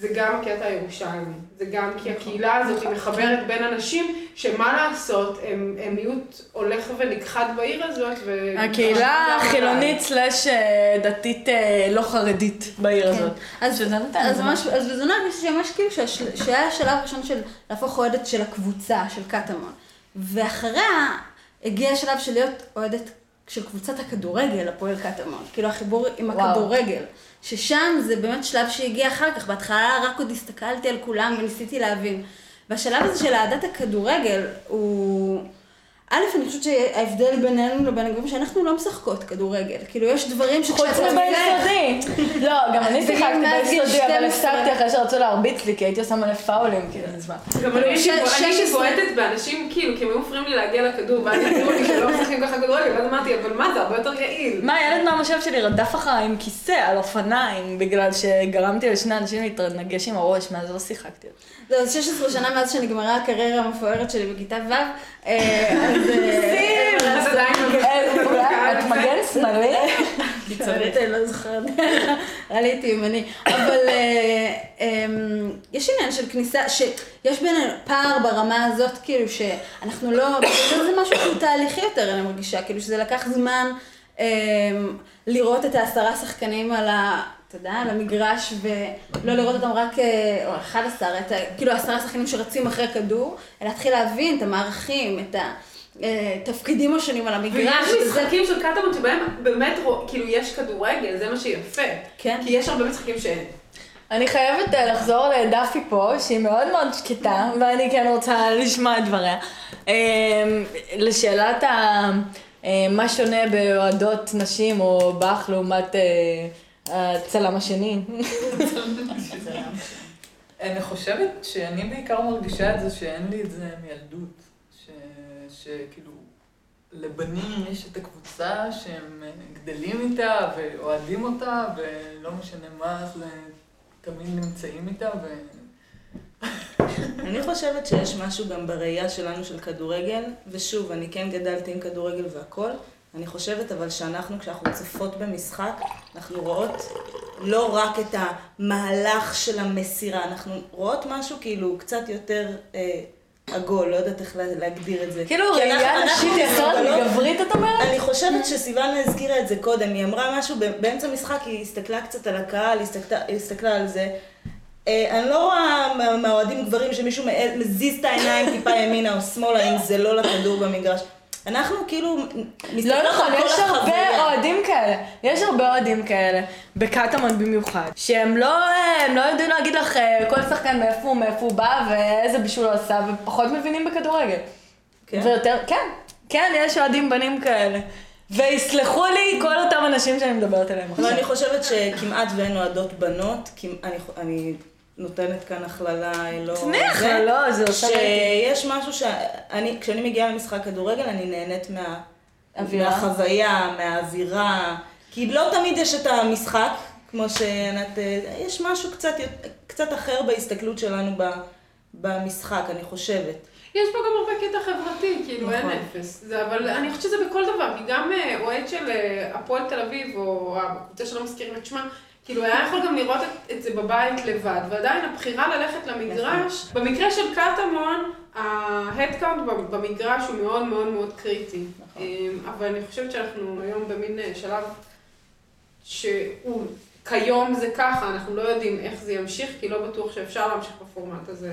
זה גם הקטע הירושלמי. זה גם כי הקהילה הזאת היא מחברת בין אנשים שמה לעשות, הם, הם מיעוט הולך ונכחד בעיר הזאת. ו- הקהילה החילונית סלאש אה, דתית אה, לא חרדית בעיר הזאת. אז, שזה נותן. אז זה ממש, אז בזונה הרגישתי ממש כאילו שהיה השלב הראשון של להפוך אוהדת של הקבוצה, של קטמון. ואחריה הגיע השלב של להיות אוהדת של קבוצת הכדורגל, הפועל קטמון. כאילו החיבור עם וואו. הכדורגל. ששם זה באמת שלב שהגיע אחר כך, בהתחלה רק עוד הסתכלתי על כולם וניסיתי להבין. והשלב הזה של אהדת הכדורגל הוא... א', אני חושבת שההבדל בינינו לבין הגברים, שאנחנו לא משחקות כדורגל. כאילו, יש דברים חוץ שכשאתה הופך- מביסודי. לא, גם אני שיחקתי ביסודי, אבל 12. הפסקתי אחרי שרצו להרביץ לי, כי הייתי עושה מלא פאולים, כאילו, מזמן. גם אני ש- הייתי בו- אני הייתי 16. בועטת באנשים, כאילו, כי הם היו מפריעים לי להגיע לכדור, ואז הסבירו לי שלא משחקים ככה כדורגל, ואז אמרתי, אבל מה זה, הרבה יותר יעיל. מה, ילד מהמושב שלי רדף אחריי עם כיסא על אופניים, בגלל שגרמתי לשני אנשים להתנגש עם הראש, מאז לא שיחקתי. זהו, זה 16 שנה מאז שנגמרה הקריירה המפוארת שלי בכיתה ו', אה, אז... אה, אז עדיין אה, את מגן שמאלי? קיצונית, אני לא זוכרת. הייתי ימני. אבל אה, אמ, יש עניין של כניסה, שיש בינינו פער ברמה הזאת, כאילו שאנחנו לא, זה משהו שהוא תהליכי יותר, אני מרגישה, כאילו שזה לקח זמן אמ, לראות את העשרה שחקנים על ה... אתה יודע, על המגרש, ולא לראות אותם רק, אה, או 11, את ה, כאילו עשרה שחקנים שרצים אחרי כדור, אלא להתחיל להבין את המערכים, את התפקידים השונים על המגרש. ויש משחקים של קטמון שבהם באמת, כאילו, יש כדורגל, זה מה שיפה. כן. כי יש הרבה משחקים שאין. אני חייבת אה, לחזור לדפי פה, שהיא מאוד מאוד שקטה, ואני כן רוצה לשמוע את דבריה. אה, לשאלת ה... אה, מה שונה באוהדות נשים או בך לעומת אה, הצלם השני? אני חושבת שאני בעיקר מרגישה את זה שאין לי את זה מילדות. שכאילו, לבנים יש את הקבוצה שהם גדלים איתה ואוהדים אותה, ולא משנה מה, אז תמיד נמצאים איתה. אני חושבת שיש משהו גם בראייה שלנו של כדורגל, ושוב, אני כן גדלתי עם כדורגל והכל. אני חושבת אבל שאנחנו, כשאנחנו צופות במשחק, אנחנו רואות לא רק את המהלך של המסירה, אנחנו רואות משהו כאילו קצת יותר אה, עגול, לא יודעת איך לה- להגדיר את זה. כאילו ראייה נשית יסוד מגלות- גברית, את אומרת? אני חושבת שסיוון הזכירה את זה קודם, היא אמרה משהו באמצע המשחק, היא הסתכלה קצת על הקהל, הסתכלה, הסתכלה על זה. אה, אני לא רואה מה- מהאוהדים גברים שמישהו מזיז את העיניים טיפה ימינה או שמאלה, אם זה לא לכדור במגרש. אנחנו כאילו לא מסתכלות נכון, על כל יש הרבה. אוהדים כאלה. יש הרבה אוהדים כאלה, בקטמון במיוחד, שהם לא, הם לא יודעים להגיד לך אה, כל שחקן מאיפה הוא, מאיפה הוא בא ואיזה בישול הוא עשה, ופחות מבינים בכדורגל. כן? ויותר, כן, כן, יש אוהדים בנים כאלה. ויסלחו לי כל אותם אנשים שאני מדברת עליהם עכשיו. אני חושבת שכמעט ואין אוהדות בנות, אני, אני נותנת כאן הכללה לא... צניח, זה, לא, זה עושה. שיש משהו שאני, כשאני מגיעה למשחק כדורגל, אני נהנית מה, אווירה. מהחוויה, מהאווירה, כי לא תמיד יש את המשחק, כמו שענת, אה, יש משהו קצת, קצת אחר בהסתכלות שלנו ב, במשחק, אני חושבת. יש פה גם הרבה קטע חברתי, כאילו אין נכון. אפס. זה, אבל אני חושבת שזה בכל דבר, כי גם אה, אוהד של אה, הפועל תל אביב, או הקבוצה שלא מזכירים את שמה, כאילו היה יכול גם לראות את, את זה בבית לבד, ועדיין הבחירה ללכת למגרש, במקרה של קטמון, ההדקאונט במגרש הוא מאוד מאוד מאוד קריטי. נכון. אמ, אבל אני חושבת שאנחנו היום במין אה, שלב שהוא, כיום זה ככה, אנחנו לא יודעים איך זה ימשיך, כי לא בטוח שאפשר להמשיך בפורמט הזה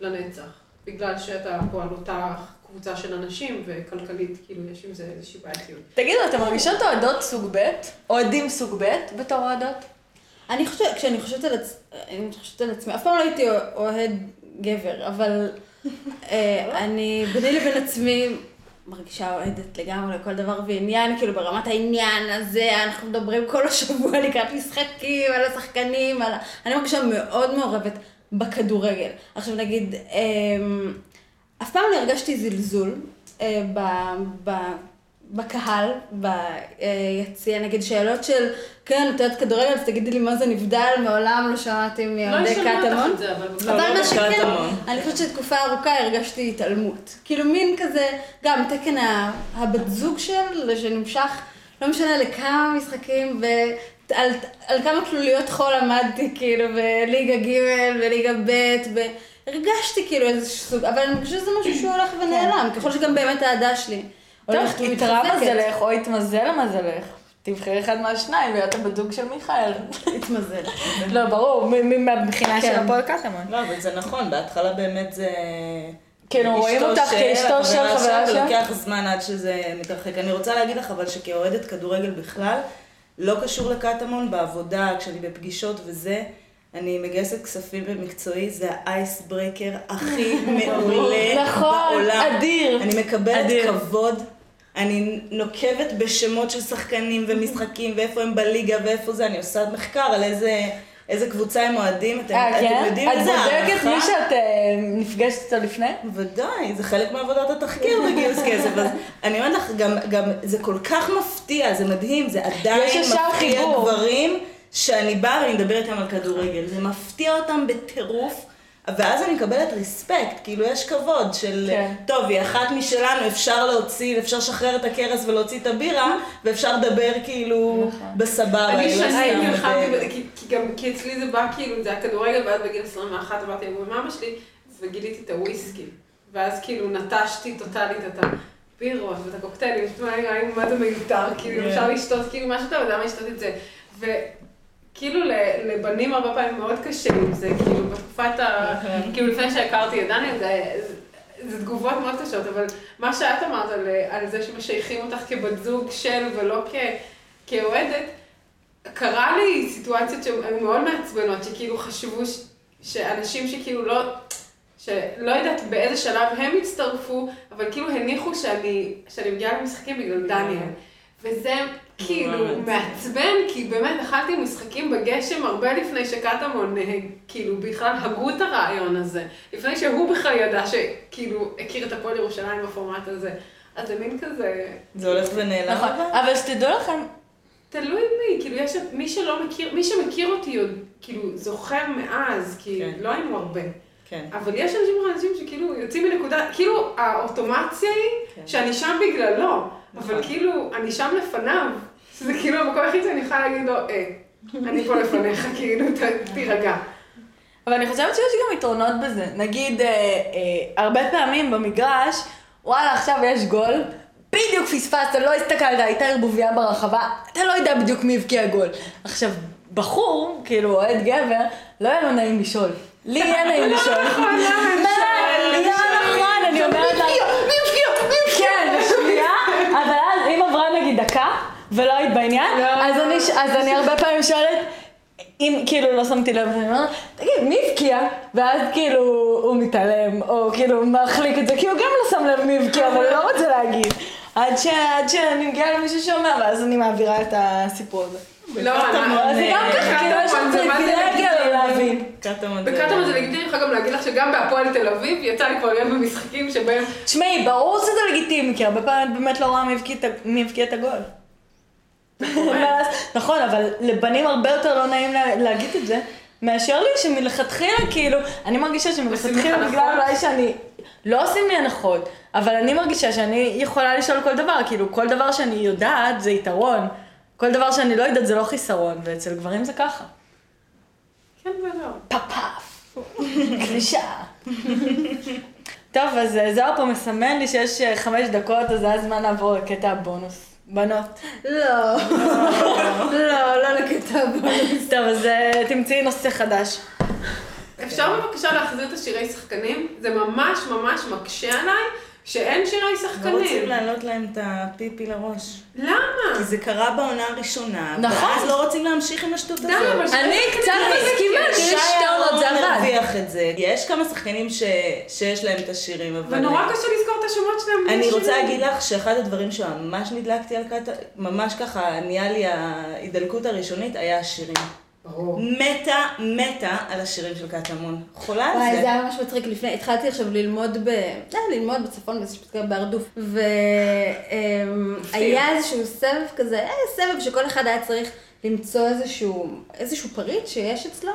לנצח. בגלל שאתה פה על אותה קבוצה של אנשים, וכלכלית, כאילו, יש עם זה איזושהי בעייתיות. תגידו, אתם מרגישות אוהדות סוג ב'? אוהדים סוג ב' בתור אוהדות? אני חושבת, כשאני חושבת על, עצ... חושבת על עצמי, אף פעם לא הייתי אוהד גבר, אבל אה, אני ביני לבין עצמי מרגישה אוהדת לגמרי לכל דבר ועניין, כאילו ברמת העניין הזה, אנחנו מדברים כל השבוע לקראת משחקים, על השחקנים, על... אני מרגישה מאוד מעורבת בכדורגל. עכשיו נגיד, אה, אף פעם לא הרגשתי זלזול אה, ב... ב... בקהל, ביציע, נגיד שאלות של, כן, את יודעת כדורגל, אז תגידי לי מה זה נבדל, מעולם לא שמעתי לא מאוהדי ישלמו אותך קטמון. את זה, אבל... לא, אבל לא מה שכן, בקטמון. אני חושבת שתקופה ארוכה הרגשתי התעלמות. כאילו מין כזה, גם תקן הבת זוג של, שנמשך, לא משנה לכמה משחקים, ועל על כמה תלוליות חול עמדתי, כאילו, בליגה ג' וליגה ב', והרגשתי כאילו איזה סוג, אבל אני חושבת שזה משהו שהוא הולך ונעלם, ככל שגם באמת האהדה שלי. טוב, התרע. מזלך או התמזל למזלך. תבחרי אחד מהשניים להיות הבת זוג של מיכאל. התמזל. לא, ברור, מ- מ- מהבחינה של כן. הפועל קטמון. לא, אבל זה נכון, בהתחלה באמת זה... כן, רואים אותך כאשתו של חברה שלך? ולוקח זמן עד שזה מתרחק. אני רוצה להגיד לך אבל שכאוהדת כדורגל בכלל, לא קשור לקטמון, בעבודה, כשאני בפגישות וזה, אני מגייסת כספים במקצועי, זה האייס ברקר הכי מעולה נכון, בעולם. אדיר. אני מקבלת. כבוד. אני נוקבת בשמות של שחקנים ומשחקים ואיפה הם בליגה ואיפה זה, אני עושה מחקר על איזה, איזה קבוצה הם אוהדים, אתם, אה, אתם כן? יודעים את איזה בודקת הערכה? מי שאת אה, נפגשת איתו לפני? ודאי, זה חלק מעבודת התחקיר בגיוס כסף. אז אני אומרת לך, גם, גם זה כל כך מפתיע, זה מדהים, זה עדיין מפתיע חיבור. גברים שאני באה ואני מדברת איתם על כדורגל. זה מפתיע אותם בטירוף. ואז אני מקבלת ריספקט, כאילו יש כבוד של, כן. טוב, היא אחת משלנו, אפשר להוציא, אפשר לשחרר את הכרס ולהוציא את הבירה, ואפשר לדבר כאילו בסבבה. אני לא שנים סתם נלחמתי, כי גם, כי אצלי זה בא כאילו, זה היה כדורגל, ואז בגיל 21 עברתי עם אמא שלי, וגיליתי את הוויסקי. ואז כאילו נטשתי טוטאלית את הבירות ואת הקוקטיילים, מה זה מיותר, כאילו כן. אפשר לשתות כאילו משהו טוב, למה לשתות את זה? וכאילו ל- לבנים הרבה פעמים מאוד קשה עם זה, כאילו בתקופת ה... כאילו לפני שהכרתי את דניאל, זה... זה תגובות מאוד קשות, אבל מה שאת אמרת על, על זה שמשייכים אותך כבת זוג של ולא כ, כאוהדת, קרה לי סיטואציות שהיו מאוד מעצבנות, שכאילו חשבו ש, שאנשים שכאילו לא, שלא יודעת באיזה שלב הם הצטרפו, אבל כאילו הניחו שאני, שאני מגיעה למשחקים בגלל דניאל. וזה כאילו. מעצבן, כי באמת אכלתי משחקים בגשם הרבה לפני שקטמון אה, כאילו בכלל הגו את הרעיון הזה. לפני שהוא בכלל ידע שכאילו הכיר את הפועל ירושלים בפורמט הזה. אז זה מין כזה, זה הולך ונעלם. נכון, אבל? אבל שתדעו לכם, תלוי מי, כאילו יש, מי שלא מכיר, מי שמכיר אותי עוד, כאילו זוכר מאז, כי כן. לא היינו הרבה. כן. אבל יש אנשים אנשים שכאילו יוצאים מנקודה, כאילו האוטומציה היא כן. שאני שם בגללו, אבל נכון. כאילו אני שם לפניו, שזה כאילו המקום היחיד שאני יכולה להגיד לו, אה, אני פה לפניך, כאילו, ת- תירגע. אבל אני חושבת שיש גם יתרונות בזה. נגיד, אה, אה, הרבה פעמים במגרש, וואלה, עכשיו יש גול, בדיוק פספסת, לא הסתכלת, הייתה ערבוביה ברחבה, אתה לא יודע בדיוק מי הבקיע גול. עכשיו, בחור, כאילו אוהד גבר, לא יהיה לו נעים לשאול. לי יהיה נעים לשאול. מה? לא נכון, אני אומרת לה... מי הבקיע? מי הבקיע? כן, שנייה, ולא היית בעניין, לא. אז אני, אז הרבה פעמים שואלת, אם כאילו לא שמתי לב, אני אומרת, תגיד, מי הבקיע? ואז כאילו הוא מתעלם, או כאילו מחליק את זה, כי הוא גם לא שם לב מי הבקיע, אבל הוא לא רוצה להגיד. עד שאני מגיעה למישהו שאומר, ואז אני מעבירה את הסיפור הזה. לא, זה גם ככה, כאילו יש זה פריבילגיה. לא להבין. קטמון בקטמון זה לגיטימי, אני יכולה גם להגיד לך שגם בהפועל תל אביב יצא לי כבר להיות במשחקים שבהם... תשמעי, ברור שזה לגיטימי, כי הרבה פעמים באמת לא רואה מי הבקיע את הגול. ואז- נכון, אבל לבנים הרבה יותר לא נעים לה- להגיד את זה, מאשר לי שמלכתחילה, כאילו, אני מרגישה לך שמלכתחילה בגלל? אולי שאני, לא עושים לי הנחות, אבל אני מרגישה שאני יכולה לשאול כל דבר, כאילו, כל דבר שאני יודעת זה יתרון, כל דבר שאני לא יודעת זה לא חיסרון, ואצל גברים זה ככה. כן ולא. פפף, קלישאה. טוב, אז אה, זוהר פה מסמן לי שיש אה, חמש דקות, אז זה הזמן לעבור לקטע הבונוס. בנות. לא, לא, לא לקטע הבונוס. טוב, אז אה, תמצאי נושא חדש. אפשר בבקשה להחזיר את השירי שחקנים? זה ממש ממש מקשה עליי שאין שירי לא שחקנים. רוצים להעלות להם את הפיפי לראש. למה? כי זה קרה בעונה הראשונה, נכון. ואז לא רוצים להמשיך עם השטות הזאת. שירי אני קצת מסכימה, שי עונות זה אהרון עבד. הרוויח את זה. יש כמה שחקנים ש... שיש להם את השירים, אבל... ונורא קשה לזכור את השמות שלהם. אני רוצה. להגיד לך שאחד הדברים שממש נדלקתי על קטע, ממש ככה נהיה לי ההידלקות הראשונית, היה השירים. ברור. מתה, מתה על השירים של קטמון. חולה על וואי, זה. זה היה ממש מצחיק לפני, התחלתי עכשיו ללמוד ב... אה, ללמוד בצפון באיזושהי פסקה בהרדוף. והיה איזשהו סבב כזה, היה סבב שכל אחד היה צריך למצוא איזשהו, איזשהו פריט שיש אצלו,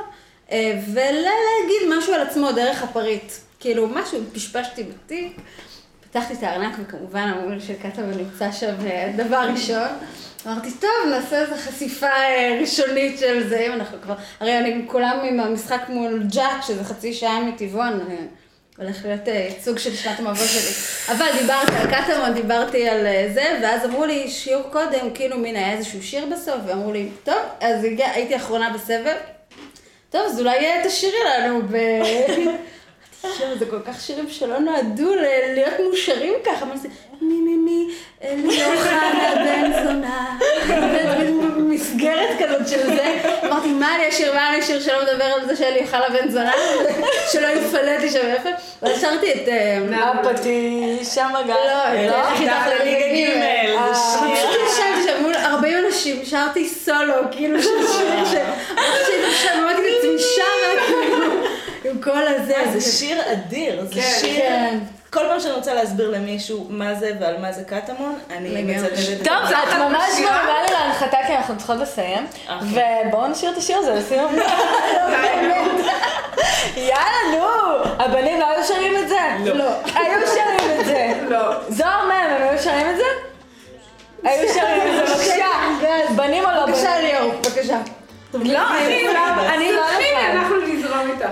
אה, ולהגיד משהו על עצמו דרך הפריט. כאילו, משהו, פשפשתי בתיק, פתחתי את הארנק, וכמובן אמרו לי שקטמון נמצא שם אה, דבר ראשון. אמרתי, טוב, נעשה איזו חשיפה אה, ראשונית של זה, אם אנחנו כבר... הרי אני כולם עם המשחק מול ג'אט, שזה חצי שעה מטבעון, אה, הולך להיות ייצוג של שנת המבוא שלי. אבל דיברתי על קטמון, דיברתי על זה, ואז אמרו לי שיעור קודם, כאילו מין היה איזשהו שיר בסוף, ואמרו לי, טוב, אז הגיע, הייתי אחרונה בסבב, טוב, אז אולי תשאירי לנו ב... עכשיו, זה כל כך שירים שלא נועדו להיות מאושרים ככה, מה זה, מי מי מי, אלי אוחנה בן זונה, מסגרת כזאת של זה, אמרתי, מה אני אשיר, מה אני אשיר שלא מדבר על זה שאלי אוחנה בן זונה, שלא יפלט לי שם איפה, ואז שרתי את... אה, הפטיש, שם הגל. לא, לא, איך איתך לליגה ליגה ג'. אה, שיר. פשוט ישבתי שם מול 40 אנשים, שרתי סולו, כאילו של שירים ש... שהייתי שם, אמרתי לעצמי שמה, עם כל הזה. זה שיר אדיר, זה כן, שיר... כן. כל פעם שאני רוצה להסביר למישהו מה זה ועל מה זה קטמון, אני. מצטטת את טוב, זה. את ממש? גורמה לי להנחתה כי אנחנו צריכות לסיים. ובואו נשאיר את השיר הזה לסיום. יאללה, נו! הבנים לא היו שרים את זה? לא. היו שרים את זה. לא. זוהר מהם, הם היו שרים את זה? היו שרים את זה, בבקשה. בנים או לא בנים? בבקשה ליאור, בבקשה. לא, אני לא הנה, לבד. אנחנו נזרום איתה.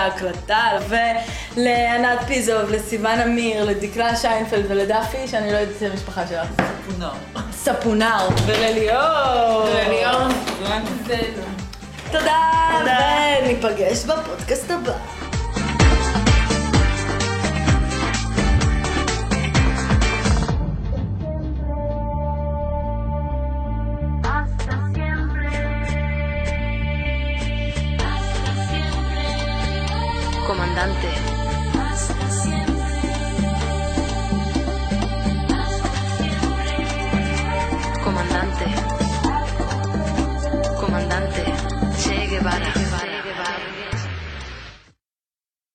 ההקלטה, ולענת פיזוב, לסיוון אמיר, לדקלה שיינפלד ולדפי, שאני לא יודעת את המשפחה שלה. פונר. ספונר. ולליאור. תודה, תודה. וניפגש בפודקאסט הבא.